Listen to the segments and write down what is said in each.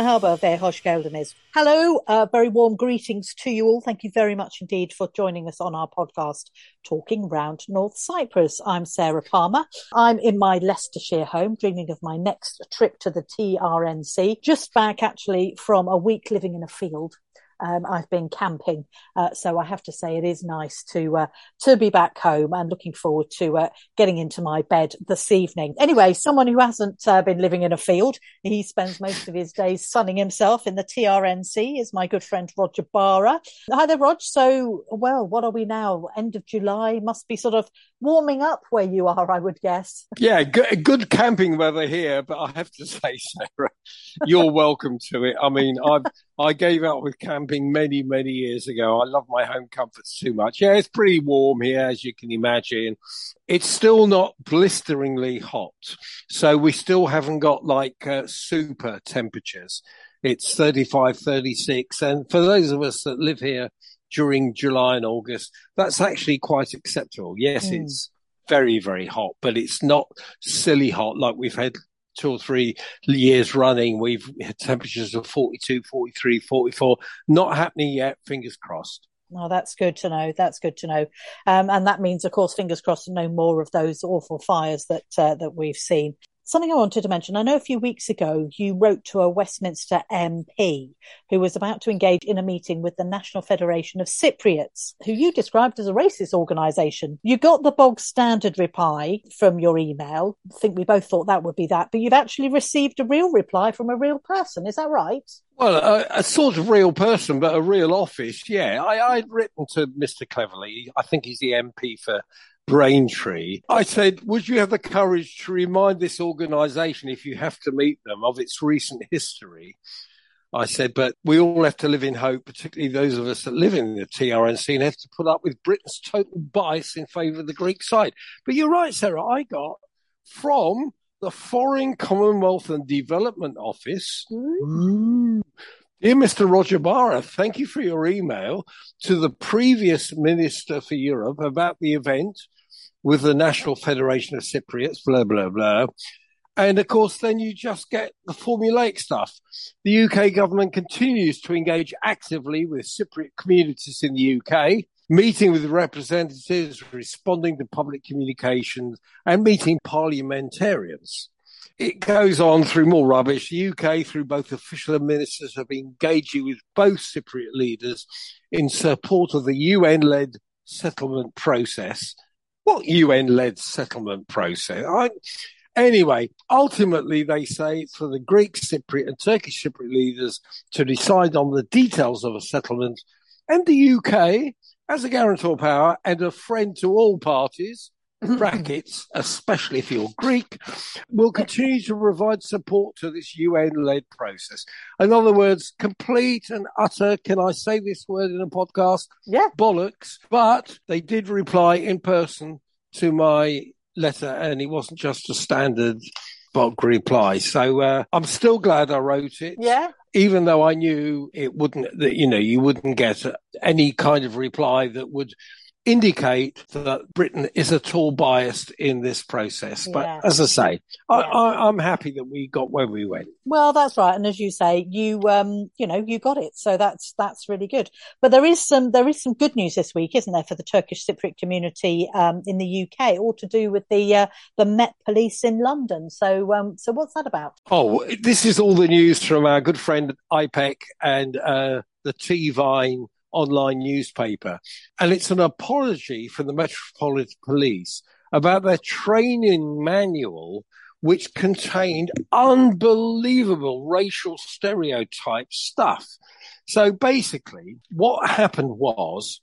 Merhaba ve hoş geldiniz. Hello, uh, very warm greetings to you all. Thank you very much indeed for joining us on our podcast, Talking Round North Cyprus. I'm Sarah Palmer. I'm in my Leicestershire home, dreaming of my next trip to the TRNC. Just back actually from a week living in a field um, I've been camping, uh, so I have to say it is nice to uh, to be back home and looking forward to uh, getting into my bed this evening. Anyway, someone who hasn't uh, been living in a field, he spends most of his days sunning himself in the TRNC. Is my good friend Roger Barra. Hi there, Rog. So, well, what are we now? End of July must be sort of warming up where you are, I would guess. Yeah, good, good camping weather here, but I have to say, Sarah, you're welcome to it. I mean, I I gave up with camping many many years ago. I love my home comforts too much. Yeah, it's pretty warm here, as you can imagine. It's still not blisteringly hot, so we still haven't got like uh, super temperatures. It's 35, 36, and for those of us that live here during July and August, that's actually quite acceptable. Yes, mm. it's very, very hot, but it's not silly hot like we've had two or three years running. We've had temperatures of 42, 43, 44. Not happening yet. Fingers crossed. Oh, that's good to know. That's good to know. Um, and that means, of course, fingers crossed, no more of those awful fires that uh, that we've seen. Something I wanted to mention. I know a few weeks ago you wrote to a Westminster MP who was about to engage in a meeting with the National Federation of Cypriots, who you described as a racist organisation. You got the bog standard reply from your email. I think we both thought that would be that, but you've actually received a real reply from a real person. Is that right? Well, a, a, sort of real person, but a real office. Yeah, I, I'd written to Mr. Cleverly. I think he's the MP for Braintree. I said, would you have the courage to remind this organisation, if you have to meet them, of its recent history? I said, but we all have to live in hope, particularly those of us that live in the TRNC and have to put up with Britain's total bias in favour of the Greek side. But you're right, Sarah. I got from the Foreign Commonwealth and Development Office. Ooh. Dear Mr. Roger Barra, thank you for your email to the previous Minister for Europe about the event with the National Federation of Cypriots, blah, blah, blah. And of course, then you just get the formulaic stuff. The UK government continues to engage actively with Cypriot communities in the UK, meeting with representatives, responding to public communications, and meeting parliamentarians. It goes on through more rubbish. The UK, through both official and ministers, have been engaging with both Cypriot leaders in support of the UN led settlement process what UN led settlement process? I, anyway, ultimately, they say it's for the Greek Cypriot and Turkish Cypriot leaders to decide on the details of a settlement, and the UK, as a guarantor power and a friend to all parties, brackets, especially if you're Greek, will continue to provide support to this UN led process. In other words, complete and utter, can I say this word in a podcast? Yeah. Bollocks. But they did reply in person to my letter, and it wasn't just a standard bulk reply. So uh, I'm still glad I wrote it. Yeah. Even though I knew it wouldn't, that you know, you wouldn't get any kind of reply that would indicate that Britain is at all biased in this process. But yeah. as I say. I, am happy that we got where we went. Well, that's right, and as you say, you um, you know, you got it, so that's that's really good. But there is some there is some good news this week, isn't there, for the Turkish Cypriot community um, in the UK, all to do with the uh, the Met Police in London. So um, so what's that about? Oh, this is all the news from our good friend IPEC and uh, the T-Vine online newspaper. And it's an apology from the Metropolitan Police about their training manual, which contained unbelievable racial stereotype stuff. So basically, what happened was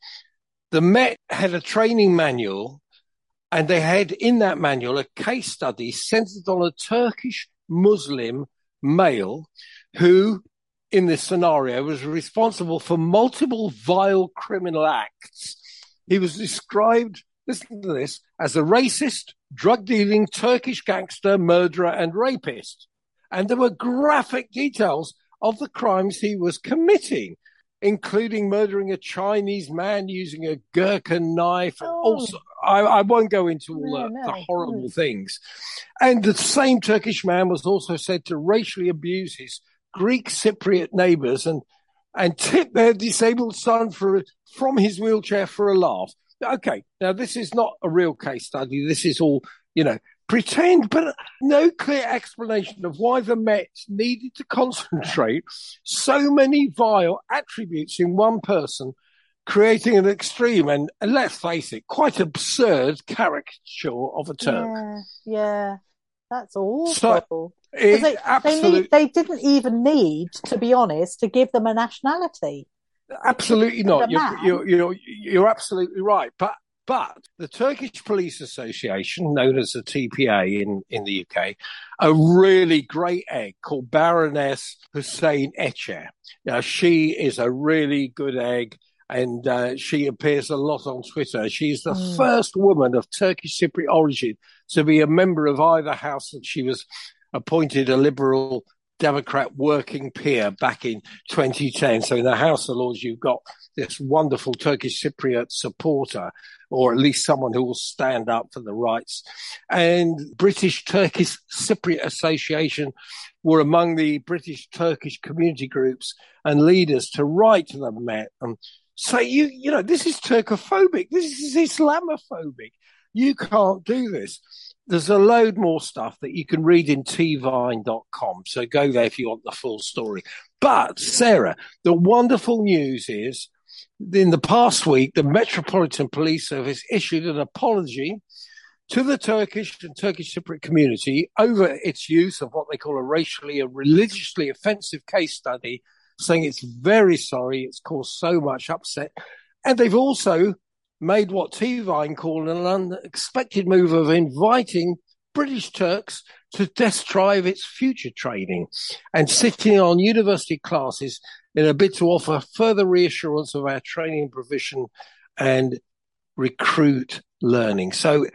the Met had a training manual and they had in that manual a case study centered on a Turkish Muslim male who in this scenario was responsible for multiple vile criminal acts. He was described, listen to this, as a racist, drug dealing Turkish gangster, murderer, and rapist. And there were graphic details of the crimes he was committing, including murdering a Chinese man using a Gurkha knife. Oh. Also, I, I, won't go into all no, the, no. the horrible mm. things. And the same Turkish man was also said to racially abuse his Greek Cypriot neighbours and and tip their disabled son for from his wheelchair for a laugh. Okay, now this is not a real case study. This is all you know pretend, but no clear explanation of why the Mets needed to concentrate so many vile attributes in one person, creating an extreme and, and let's face it, quite absurd caricature of a Turk. Yeah, yeah. that's awful. So, they, they, need, they didn't even need, to be honest, to give them a nationality. Absolutely not. You're, you're, you're, you're absolutely right. But but the Turkish Police Association, known as the TPA in, in the UK, a really great egg called Baroness Hussein Ece. Now, she is a really good egg and uh, she appears a lot on Twitter. She's the mm. first woman of Turkish Cypriot origin to be a member of either house that she was appointed a liberal Democrat working peer back in 2010. So in the House of Lords, you've got this wonderful Turkish Cypriot supporter, or at least someone who will stand up for the rights. And British Turkish Cypriot Association were among the British Turkish community groups and leaders to write to the Met and say, you, you know, this is Turkophobic. This is Islamophobic. You can't do this there's a load more stuff that you can read in tvine.com. So go there if you want the full story. But Sarah, the wonderful news is in the past week, the Metropolitan Police Service issued an apology to the Turkish and Turkish Cypriot community over its use of what they call a racially and religiously offensive case study, saying it's very sorry, it's caused so much upset. And they've also made what T-Vine called an unexpected move of inviting British Turks to test drive its future training and sitting on university classes in a bid to offer further reassurance of our training provision and recruit learning. So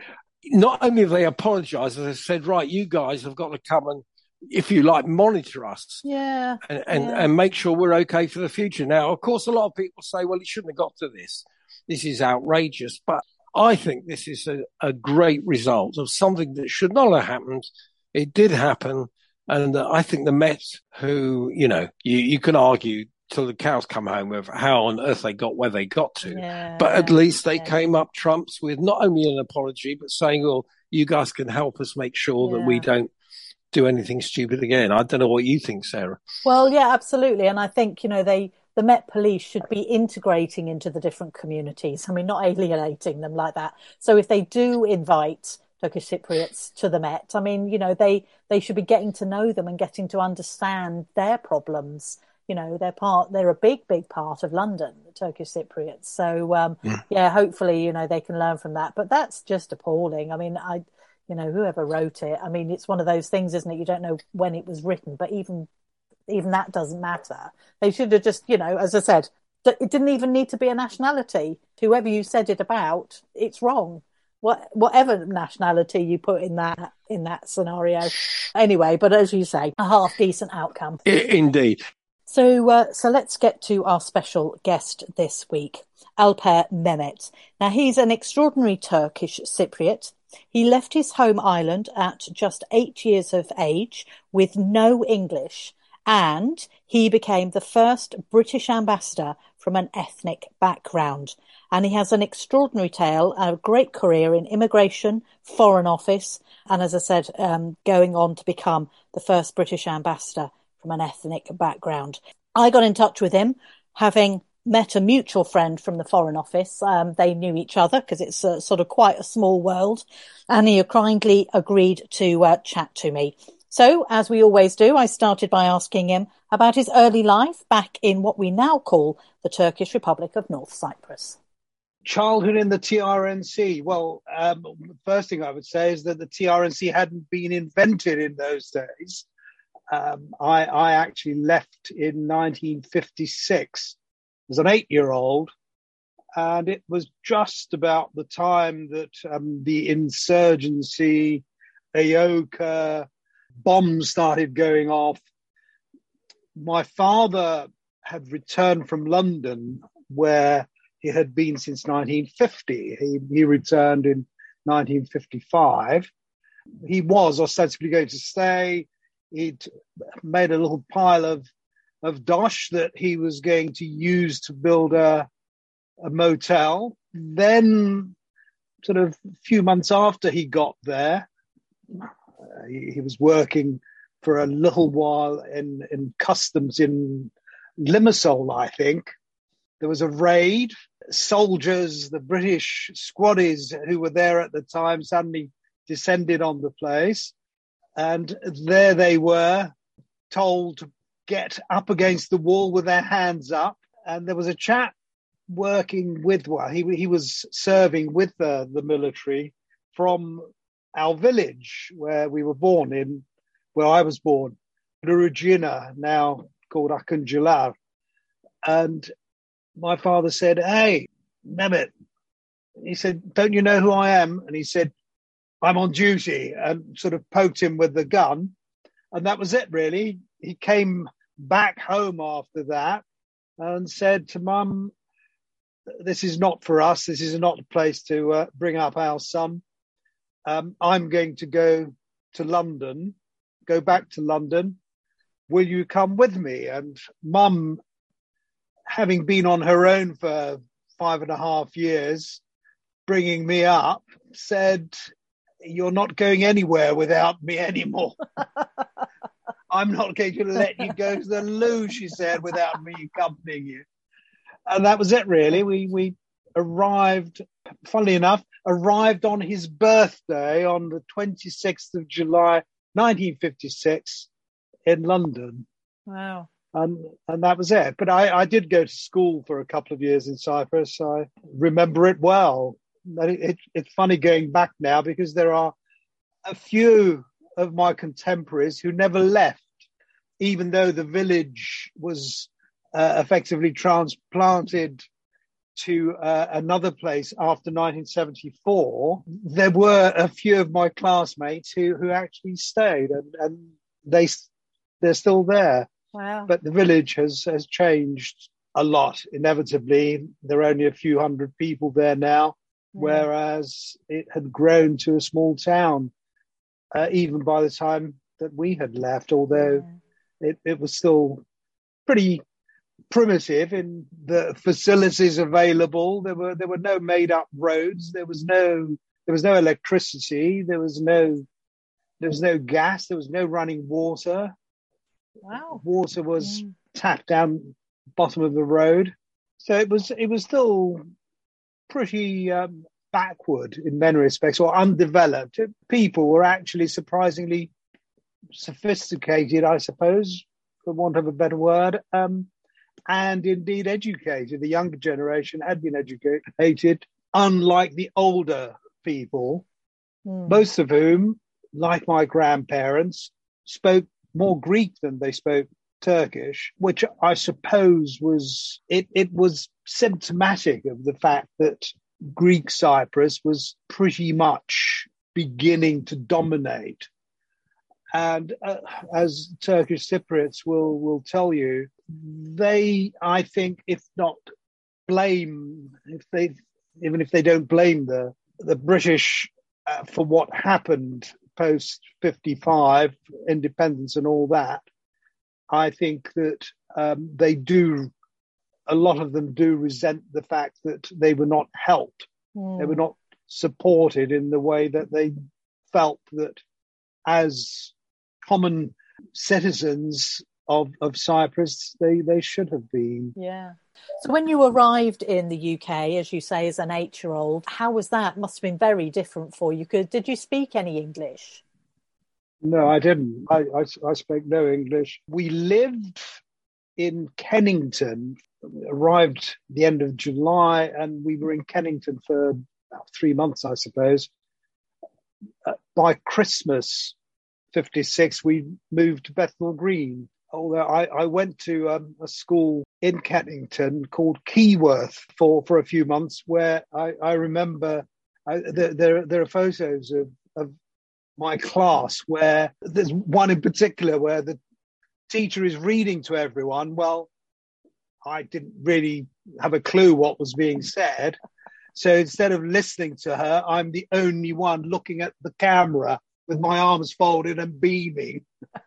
not only have they apologized, as I said, right, you guys have got to come and if you like, monitor us. Yeah. And, and, yeah. and make sure we're okay for the future. Now, of course, a lot of people say, well, it shouldn't have got to this this is outrageous. But I think this is a, a great result of something that should not have happened. It did happen. And I think the Mets, who, you know, you, you can argue till the cows come home with how on earth they got where they got to. Yeah, but at least they yeah. came up trumps with not only an apology, but saying, well, you guys can help us make sure Yeah. that we don't do anything stupid again. I don't know what you think, Sarah. Well, yeah, absolutely. And I think, you know, they, the Met Police should be integrating into the different communities. I mean, not alienating them like that. So if they do invite Turkish Cypriots to the Met, I mean, you know, they, they should be getting to know them and getting to understand their problems. You know, they're part, they're a big, big part of London, the Turkish Cypriots. So, um, Yeah. yeah, hopefully, you know, they can learn from that. But that's just appalling. I mean, I, you know, whoever wrote it, I mean, it's one of those things, isn't it? You don't know when it was written, but even even that doesn't matter. They should have just, you know, as I said, it didn't even need to be a nationality. Whoever you said it about, it's wrong. What, whatever nationality you put in that in that scenario, anyway. But as you say, a half decent outcome. Indeed. So, uh, so let's get to our special guest this week, Alper Mehmet. Now, he's an extraordinary Turkish Cypriot. He left his home island at just eight years of age with no English, and he became the first British ambassador from an ethnic background. And he has an extraordinary tale, a great career in immigration, foreign office, and as I said, um, going on to become the first British ambassador from an ethnic background. I got in touch with him, having met a mutual friend from the Foreign Office. Um, they knew each other because it's a, sort of quite a small world, and he kindly agreed to uh, chat to me. So, as we always do, I started by asking him about his early life back in what we now call the Turkish Republic of North Cyprus. childhood in the TRNC. Well, um, the first thing I would say is that the TRNC hadn't been invented in those days. Um, I, I actually left in 1956 as an eight year old, and it was just about the time that um, the insurgency, EOKA, bombs started going off. My father had returned from London, where he had been since 1950. He, he returned in 1955. He was ostensibly going to stay. he'd made a little pile of of dosh that he was going to use to build a a motel. Then, sort of a few months after he got there, uh, he, he, was working for a little while in in customs in Limassol, I think. There was a raid. Soldiers, the British squaddies who were there at the time, suddenly descended on the place. And there they were, told to get up against the wall with their hands up. And there was a chap working with, well, he, he was serving with the, the military from our village where we were born in, where I was born, Regina, now called Akıncılar. And my father said, Hey, Mehmet, he said, Don't you know who I am? And he said, I'm on duty and sort of poked him with the gun. And that was it, really. He came back home after that and said to mum, This is not for us. This is not a place to uh, bring up our son. Um, I'm going to go to London, go back to London. Will you come with me? And mum, having been on her own for five and a half years, bringing me up, said, you're not going anywhere without me anymore. I'm not going to let you go to the loo, she said, without me accompanying you. And that was it, really. We we arrived, funnily enough, arrived on his birthday on the 26th of July, 1956, in London. Wow. And and that was it. But I, I did go to school for a couple of years in Cyprus. I remember it well it, it's funny going back now because there are a few of my contemporaries who never left, even though the village was uh, effectively transplanted to uh, another place after 1974. There were a few of my classmates who who actually stayed, and, and they they're still there. Wow! But the village has has changed a lot. Inevitably, there are only a few hundred people there now whereas it had grown to a small town uh, even by the time that we had left, although yeah. it, it was still pretty primitive in the facilities available. There were there were no made up roads. There was no there was no electricity. There was no there was no gas. There was no running water. Wow. Water was mm. tapped down bottom of the road. So it was it was still pretty um, backward in many respects or undeveloped. People were actually surprisingly sophisticated, I suppose, for want of a better word, um, and indeed educated. The younger generation had been educated, unlike the older people, mm. most of whom, like my grandparents, spoke more Greek than they spoke Turkish, which I suppose was it, it was symptomatic of the fact that Greek Cyprus was pretty much beginning to dominate. And uh, as Turkish Cypriots will, will tell you, they, I think, if not blame, if they, even if they don't blame the, the British uh, for what happened post 55, independence and all that, I think that um, they do, a lot of them do resent the fact that they were not helped. Mm. They were not supported in the way that they felt that as common citizens of, of Cyprus, they, they should have been. Yeah. So when you arrived in the UK, as you say, as an eight-year-old, how was that? Must have been very different for you. Could, Did you speak any English? No, I didn't. I, I, I spoke no English. We lived in Kennington, arrived the end of July, and we were in Kennington for about three months, I suppose. Uh, by Christmas 56, we moved to Bethnal Green. Although I, I went to um, a school in Kennington called Keyworth for, for a few months, where I, I remember I, there, there, there are photos of, of my class where there's one in particular where the teacher is reading to everyone. Well, I didn't really have a clue what was being said. So instead of listening to her, I'm the only one looking at the camera with my arms folded and beaming.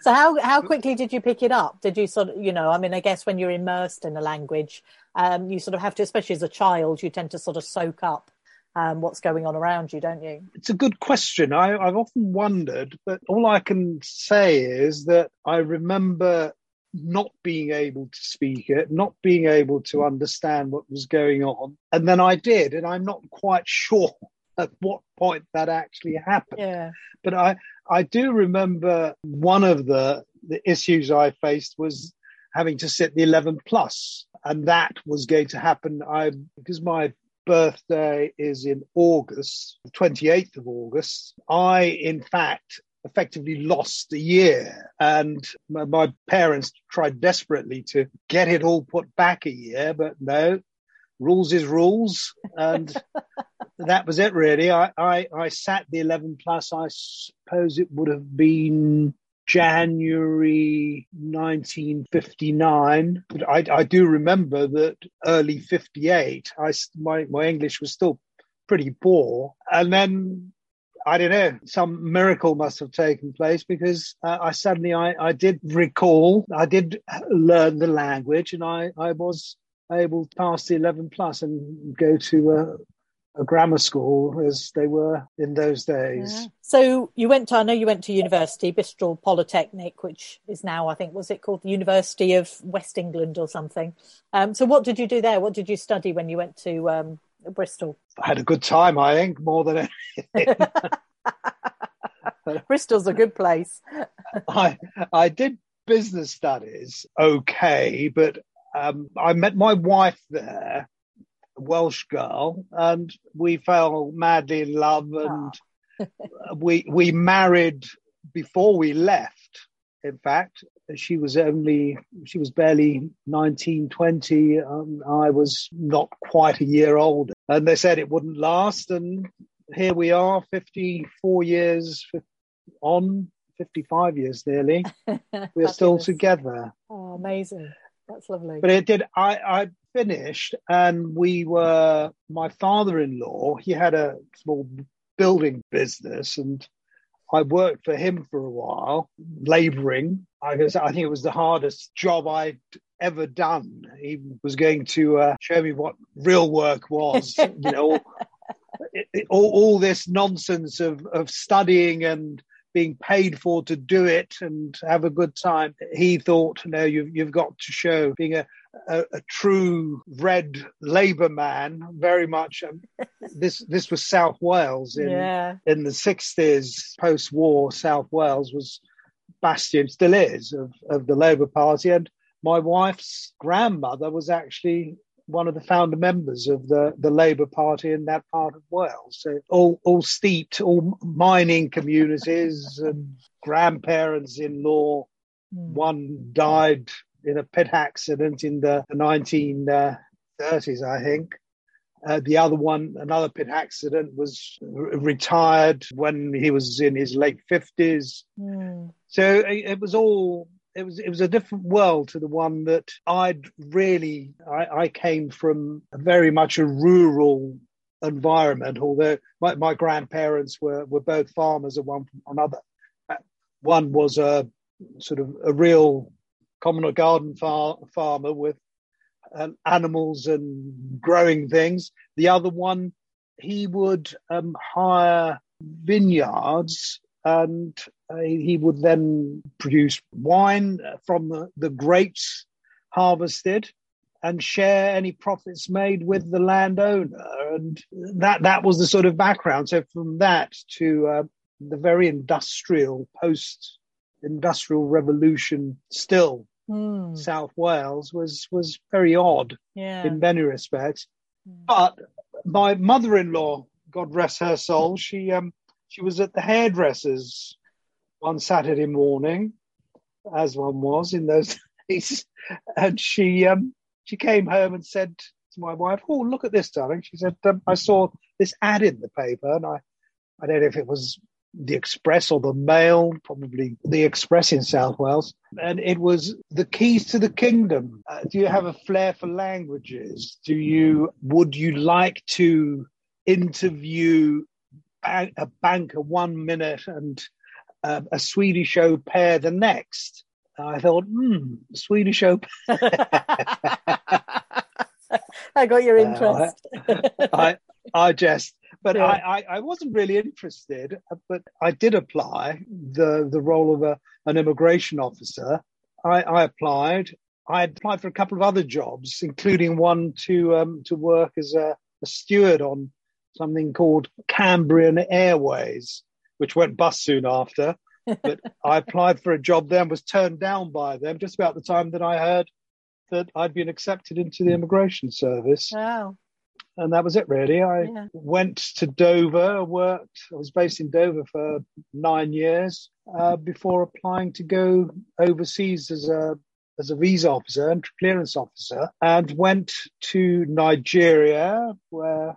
so how how quickly did you pick it up? Did you sort of you know I mean I guess when you're immersed in a language, um, you sort of have to, especially as a child, you tend to sort of soak up um, what's going on around you, don't you? It's a good question. I, I've often wondered, but all I can say is that I remember not being able to speak it, not being able to understand what was going on. And then I did, and I'm not quite sure at what point that actually happened. Yeah. But I, I do remember one of the, the issues I faced was having to sit the 11 plus, and that was going to happen. I because my birthday is in August, the 28th of August. I, in fact, effectively lost a year. And my parents tried desperately to get it all put back a year, but no, rules is rules. And that was it, really. I, I, I sat the 11 plus, I suppose it would have been January 1959. But I, I do remember that early 58, I, my, my English was still pretty poor. And then I don't know, some miracle must have taken place because uh, I suddenly I, I did recall, I did learn the language, and I, I was able to pass the 11 plus and go to a, a grammar school as they were in those days. Yeah. So you went to, I know you went to university, Bristol Polytechnic, which is now, I think, was it called the University of West England or something? Um, so what did you do there? What did you study when you went to um, Bristol? I had a good time, I think, more than anything. Bristol's a good place. I I did business studies, okay, but um, I met my wife there, a Welsh girl, and we fell madly in love, and oh. we we married before we left. In fact, she was only she was barely 19 20 um, i was not quite a year older and they said it wouldn't last and here we are 54 years on 55 years nearly. We're still together. Oh amazing that's lovely but it did i i finished and we were my father-in-law he had a small building business and I worked for him for a while, laboring. I guess I think it was the hardest job I'd ever done. He was going to uh, show me what real work was, you know, all, all, all, this nonsense of, of studying and being paid for to do it and have a good time. He thought, no, you've, you've got to show being a, a, a true red Labour man, very much. Um, this this was South Wales in yeah. in the sixties, post war. South Wales was bastion, still is, of of the Labour Party, and my wife's grandmother was actually one of the founder members of the, the Labour Party in that part of Wales. So all, all steeped, all mining communities and grandparents in law. Mm. One died in a pit accident in the 1930s, I think. Uh, the other one, another pit accident, was retired when he was in his late 50s. Mm. So it, it, was all. It was it was a different world to the one that I'd really I, I came from very much a rural environment. Although my, my grandparents were were both farmers and one another. Uh, one was a sort of a real common garden far, farmer with um, animals and growing things. The other one, he would um, hire vineyards and uh, he would then produce wine from the, the grapes harvested and share any profits made with the landowner. And that, that was the sort of background. So from that to uh, the very industrial post industrial revolution still mm. South Wales was was very odd yeah. in many respects. Mm. But my mother-in-law, God rest her soul, she um she was at the hairdressers one Saturday morning, as one was in those days, and she um she came home and said to my wife, "Oh, look at this, darling." She said, um, "I saw this ad in the paper, and I I don't know if it was the Express or the Mail, probably the Express in South Wales. And it was the keys to the kingdom. Uh, do you have a flair for languages? Do you, would you like to interview a banker one minute and uh, a Swedish au pair the next. I thought, hmm, Swedish au pair. I got your interest. Uh, I, I just, but yeah. I, I, I, wasn't really interested, but I did apply the, the role of a, an immigration officer. I, I applied. I applied for a couple of other jobs, including one to um, to work as a, a steward on something called Cambrian Airways, which went bust soon after. but I applied for a job there and was turned down by them just about the time that I heard that I'd been accepted into the immigration service. Wow. And that was it, really. I yeah. went to Dover, worked, I was based in Dover for nine years uh, before applying to go overseas as a as a visa officer and clearance officer, and went to Nigeria, where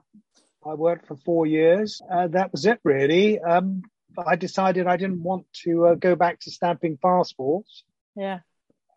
I worked for four years. Uh, that was it, really. Um, I decided I didn't want to uh, go back to stamping passports. Yeah.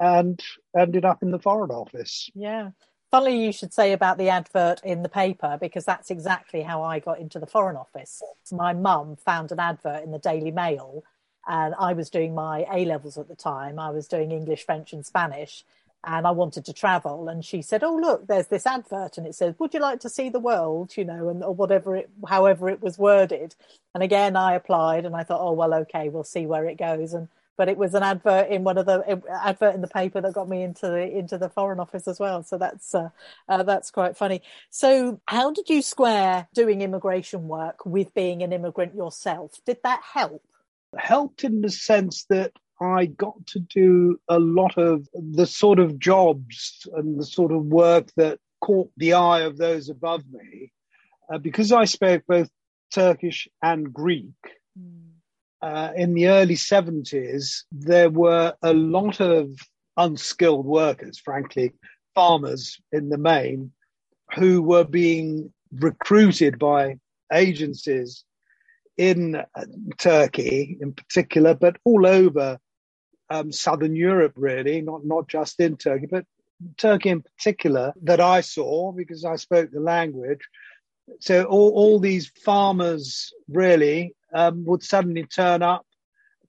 And ended up in the Foreign Office. Yeah. Funny you should say about the advert in the paper because that's exactly how I got into the Foreign Office. My mum found an advert in the Daily Mail, and I was doing my A levels at the time. I was doing English, French, and Spanish and I wanted to travel. And she said, "Oh, look, there's this advert, and it says, would you like to see the world?' You know, and or whatever it, however it was worded." And again, I applied, and I thought, "Oh, well, okay, we'll see where it goes." And but it was an advert in one of the advert in the paper that got me into the into the foreign office as well. So that's uh, uh, that's quite funny. So how did you square doing immigration work with being an immigrant yourself? Did that help? Helped in the sense that I got to do a lot of the sort of jobs and the sort of work that caught the eye of those above me. Uh, because I spoke both Turkish and Greek, mm. uh, in the early 70s, there were a lot of unskilled workers, frankly, farmers in the main, who were being recruited by agencies in uh, Turkey in particular, but all over um, southern Europe, really, not not just in Turkey, but Turkey in particular, that I saw because I spoke the language. So all, all these farmers really um, would suddenly turn up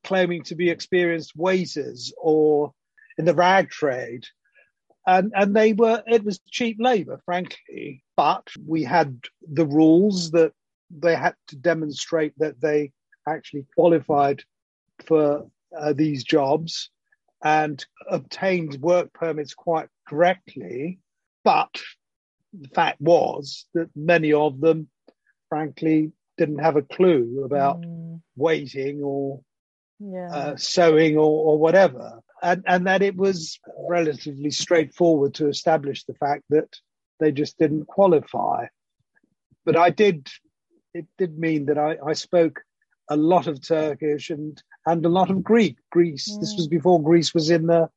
claiming to be experienced waiters or in the rag trade. And, and they were, it was cheap labor, frankly, but we had the rules that they had to demonstrate that they actually qualified for uh, these jobs and obtained work permits quite correctly. But the fact was that many of them, frankly, didn't have a clue about mm. waiting or yeah. uh, sewing or, or whatever. And, and that it was relatively straightforward to establish the fact that they just didn't qualify. But I did, it did mean that I, I spoke a lot of Turkish and and a lot of Greek. Greece. Mm. This was before Greece was in the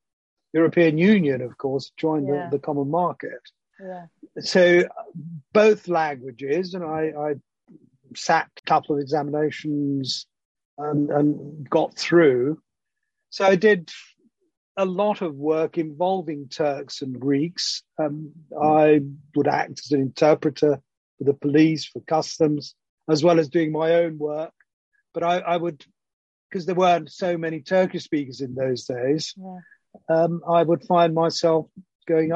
European Union, of course, joined yeah. the, the, common market. Yeah. So both languages, and I, I sat a couple of examinations and, and got through. So I did a lot of work involving Turks and Greeks. Um, I would act as an interpreter for the police, for customs, as well as doing my own work but I, I would, because there weren't so many Turkish speakers in those days, yeah. um, I would find myself going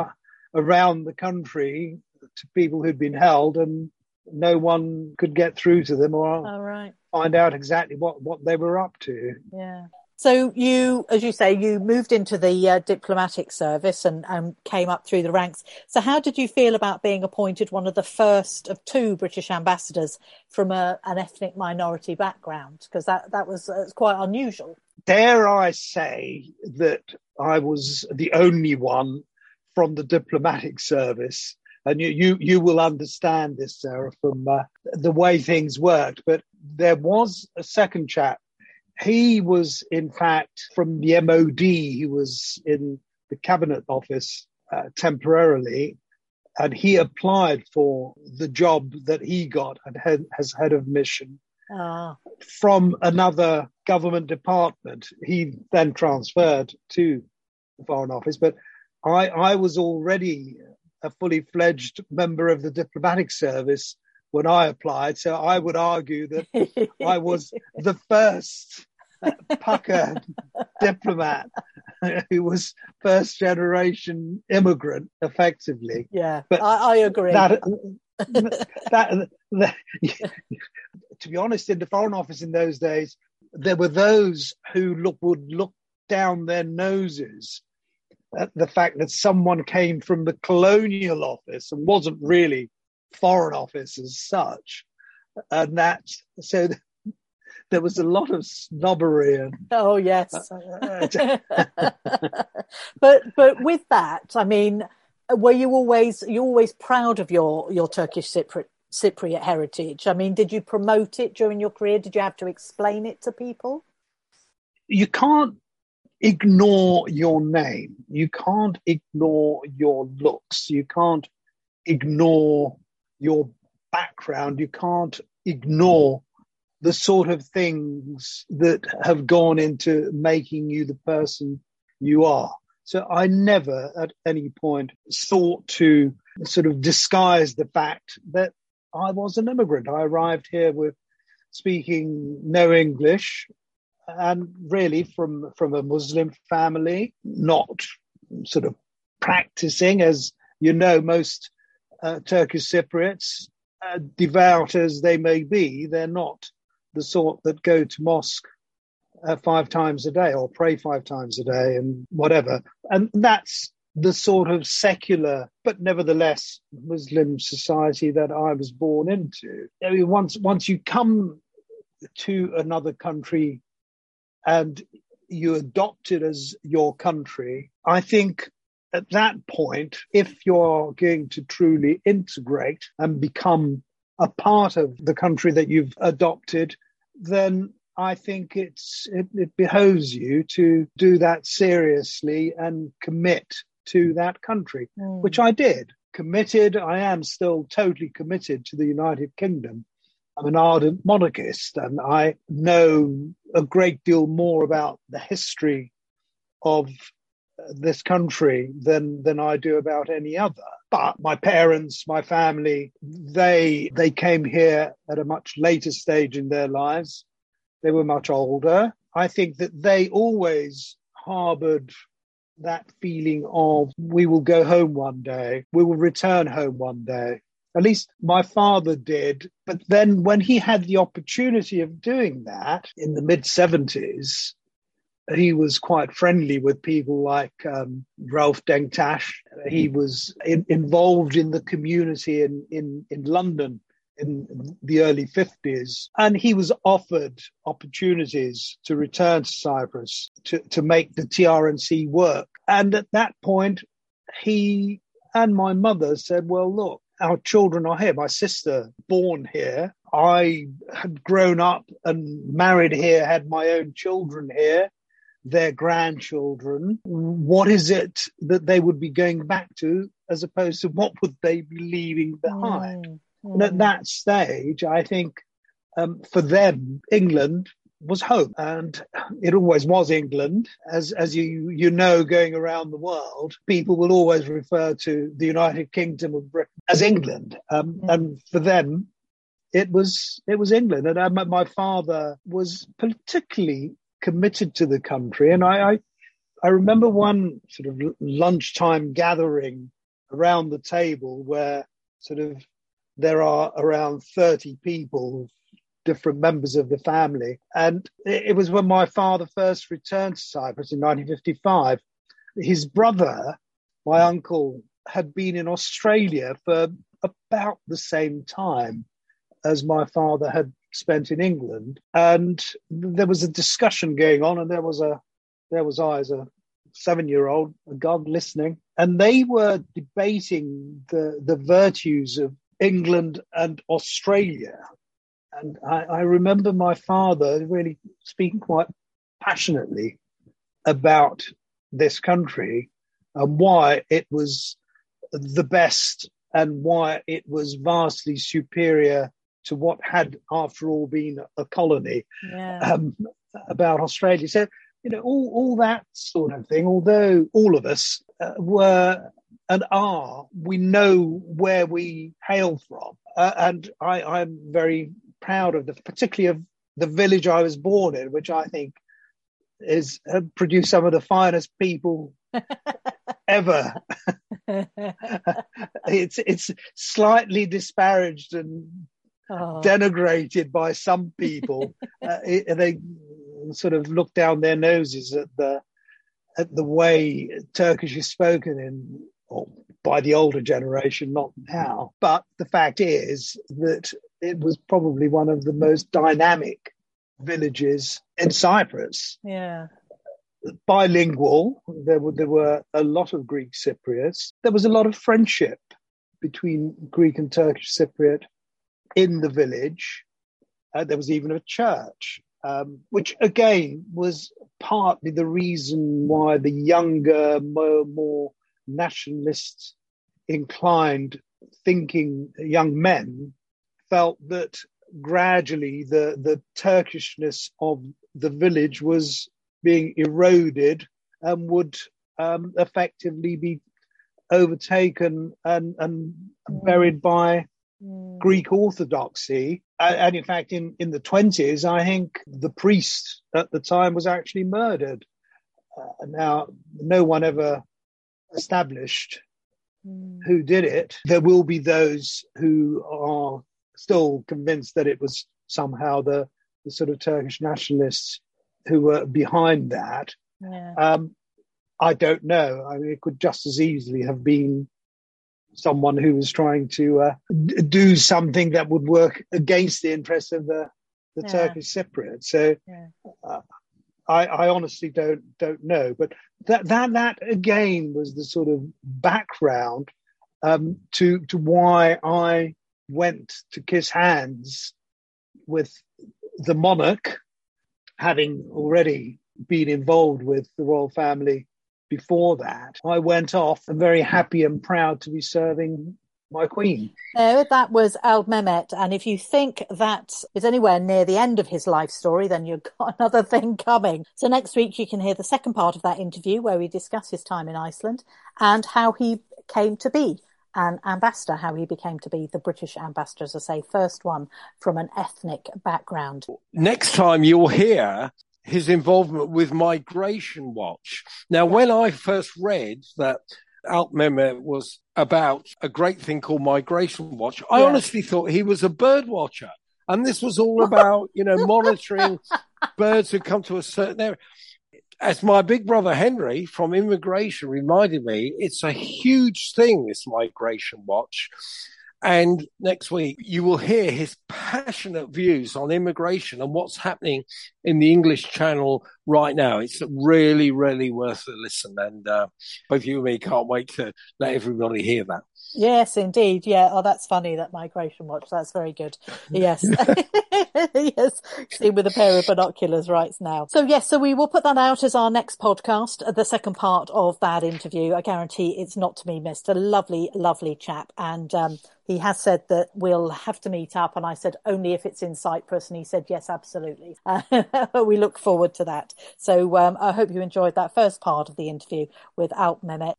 around the country to people who'd been held and no one could get through to them or oh, right. find out exactly what, what they were up to. Yeah. So you, as you say, you moved into the uh, diplomatic service and, came up through the ranks. So how did you feel about being appointed one of the first of two British ambassadors from a, an ethnic minority background? Because that, that was uh, quite unusual. Dare I say that I was the only one from the diplomatic service and you, you, you will understand this, Sarah, from uh, the way things worked. But there was a second chap he was, in fact, from the MOD. He was in the cabinet office uh, temporarily, and he applied for the job that he got head, as head of mission ah. from another government department. He then transferred to the Foreign Office, but I, I was already a fully fledged member of the diplomatic service when I applied. So I would argue that I was the first pucker diplomat who was first generation immigrant, effectively. Yeah, but I, I agree. That, that, that, to be honest, in the Foreign Office in those days, there were those who look, would look down their noses at the fact that someone came from the colonial office and wasn't really foreign office as such. And that, so there was a lot of snobbery and oh yes. Uh, but but with that i mean were you always you always proud of your your turkish cypriot cypriot heritage? I mean did you promote it during your career? Did you have to explain it to people? You can't ignore your name. You can't ignore your looks. You can't ignore your background you can't ignore the sort of things that have gone into making you the person you are. So I never at any point sought to sort of disguise the fact that I was an immigrant. I arrived here with speaking no English and really from, from a Muslim family, not sort of practicing as you know, most uh, Turkish Cypriots, uh, devout as they may be, they're not the sort that go to mosque uh, five times a day or pray five times a day and whatever. And that's the sort of secular, but nevertheless Muslim society that I was born into. I mean, once once you come to another country and you adopt it as your country, I think at that point, if you're going to truly integrate and become a part of the country that you've adopted, then I think it's it, it behoves you to do that seriously and commit to that country, mm. which I did. Committed, I am still totally committed to the United Kingdom. I'm an ardent monarchist and I know a great deal more about the history of this country than than I do about any other. But my parents, my family, they they came here at a much later stage in their lives. They were much older. I think that they always harbored that feeling of we will go home one day, we will return home one day. At least my father did. But then when he had the opportunity of doing that in the mid 70s, he was quite friendly with people like um, Rauf Denktash. He was in, involved in the community in, in, in London in the early 50s. And he was offered opportunities to return to Cyprus to, to make the TRNC work. And at that point, he and my mother said, Well, look, our children are here. My sister, born here. I had grown up and married here, had my own children here their grandchildren, what is it that they would be going back to as opposed to what would they be leaving behind? Mm, mm. And at that stage, I think um, for them, England was home, and it always was England. As as you you know, going around the world, people will always refer to the United Kingdom of Britain as England, um, mm. and for them, it was it was England. And uh, my father was particularly committed to the country. And I, I, I remember one sort of lunchtime gathering around the table where sort of there are around 30 people, different members of the family. And it was when my father first returned to Cyprus in 1955. His brother, my uncle, had been in Australia for about the same time as my father had spent in England, and there was a discussion going on, and there was a there was I as a seven year old, a god listening, and they were debating the the virtues of England and Australia. And I, I remember my father really speaking quite passionately about this country and why it was the best and why it was vastly superior to what had, after all, been a colony yeah. um, about Australia. So, you know, all, all that sort of thing, although all of us uh, were and are, we know where we hail from. Uh, and I, I'm very proud of the, particularly of the village I was born in, which I think is produced some of the finest people ever. it's it's slightly disparaged and oh. denigrated by some people. uh, it, they sort of look down their noses at the at the way Turkish is spoken in or by the older generation, not now. But the fact is that it was probably one of the most dynamic villages in Cyprus. Yeah. Bilingual, there were there were a lot of Greek Cypriots. There was a lot of friendship between Greek and Turkish Cypriot in the village. Uh, there was even a church, um, which again was partly the reason why the younger, more, more nationalist inclined thinking young men felt that gradually the, the Turkishness of the village was being eroded and would um, effectively be overtaken and, and buried by mm. Greek Orthodoxy. And, and, in fact, in, in the 20s, I think the priest at the time was actually murdered. Uh, now, no one ever established mm. who did it. There will be those who are still convinced that it was somehow the, the sort of Turkish nationalists who were behind that. Yeah. Um, I don't know. I mean, it could just as easily have been someone who was trying to uh, do something that would work against the interests of the, the yeah. Turkish Cypriots. So yeah. uh, I, I, honestly don't don't know. But that that that again was the sort of background um, to to why I went to kiss hands with the monarch, having already been involved with the royal family before that, I went off and very happy and proud to be serving my queen. No, that was Alp Mehmet. And if you think that is anywhere near the end of his life story, then you've got another thing coming. So next week you can hear the second part of that interview where we discuss his time in Iceland and how he came to be an ambassador, how he became to be the British ambassador, as I say, first one from an ethnic background. Next time you'll hear his involvement with Migration Watch. Now, when I first read that Alp Mehmet was about a great thing called Migration Watch, I yeah. honestly thought he was a bird watcher. And this was all about, you know, monitoring birds who come to a certain area. As my big brother Henry from immigration reminded me, it's a huge thing, this Migration Watch. And next week, you will hear his passionate views on immigration and what's happening in the English Channel right now. It's really, really worth a listen. And uh, both you and me can't wait to let everybody hear that. Yes, indeed. Yeah. Oh, that's funny. That migration watch. That's very good. Yes. yes. See with a pair of binoculars right now. So yes. So we will put that out as our next podcast, uh, the second part of that interview. I guarantee it's not to be missed. A lovely, lovely chap. And, um, he has said that we'll have to meet up. And I said, only if it's in Cyprus. And he said, yes, absolutely. We look forward to that. So um, I hope you enjoyed that first part of the interview with Alp Mehmet.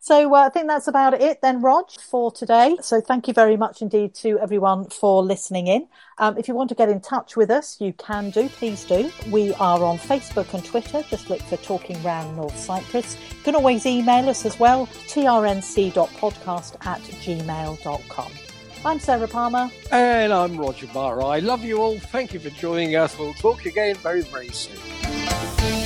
So uh, I think that's about it then, Rog, for today. So thank you very much indeed to everyone for listening in. Um, if you want to get in touch with us, you can do. Please do. We are on Facebook and Twitter. Just look for Talking Round North Cyprus. You can always email us as well, trnc.podcast at gmail.com. I'm Sarah Palmer. And I'm Roger Barra. I love you all. Thank you for joining us. We'll talk again very, very soon.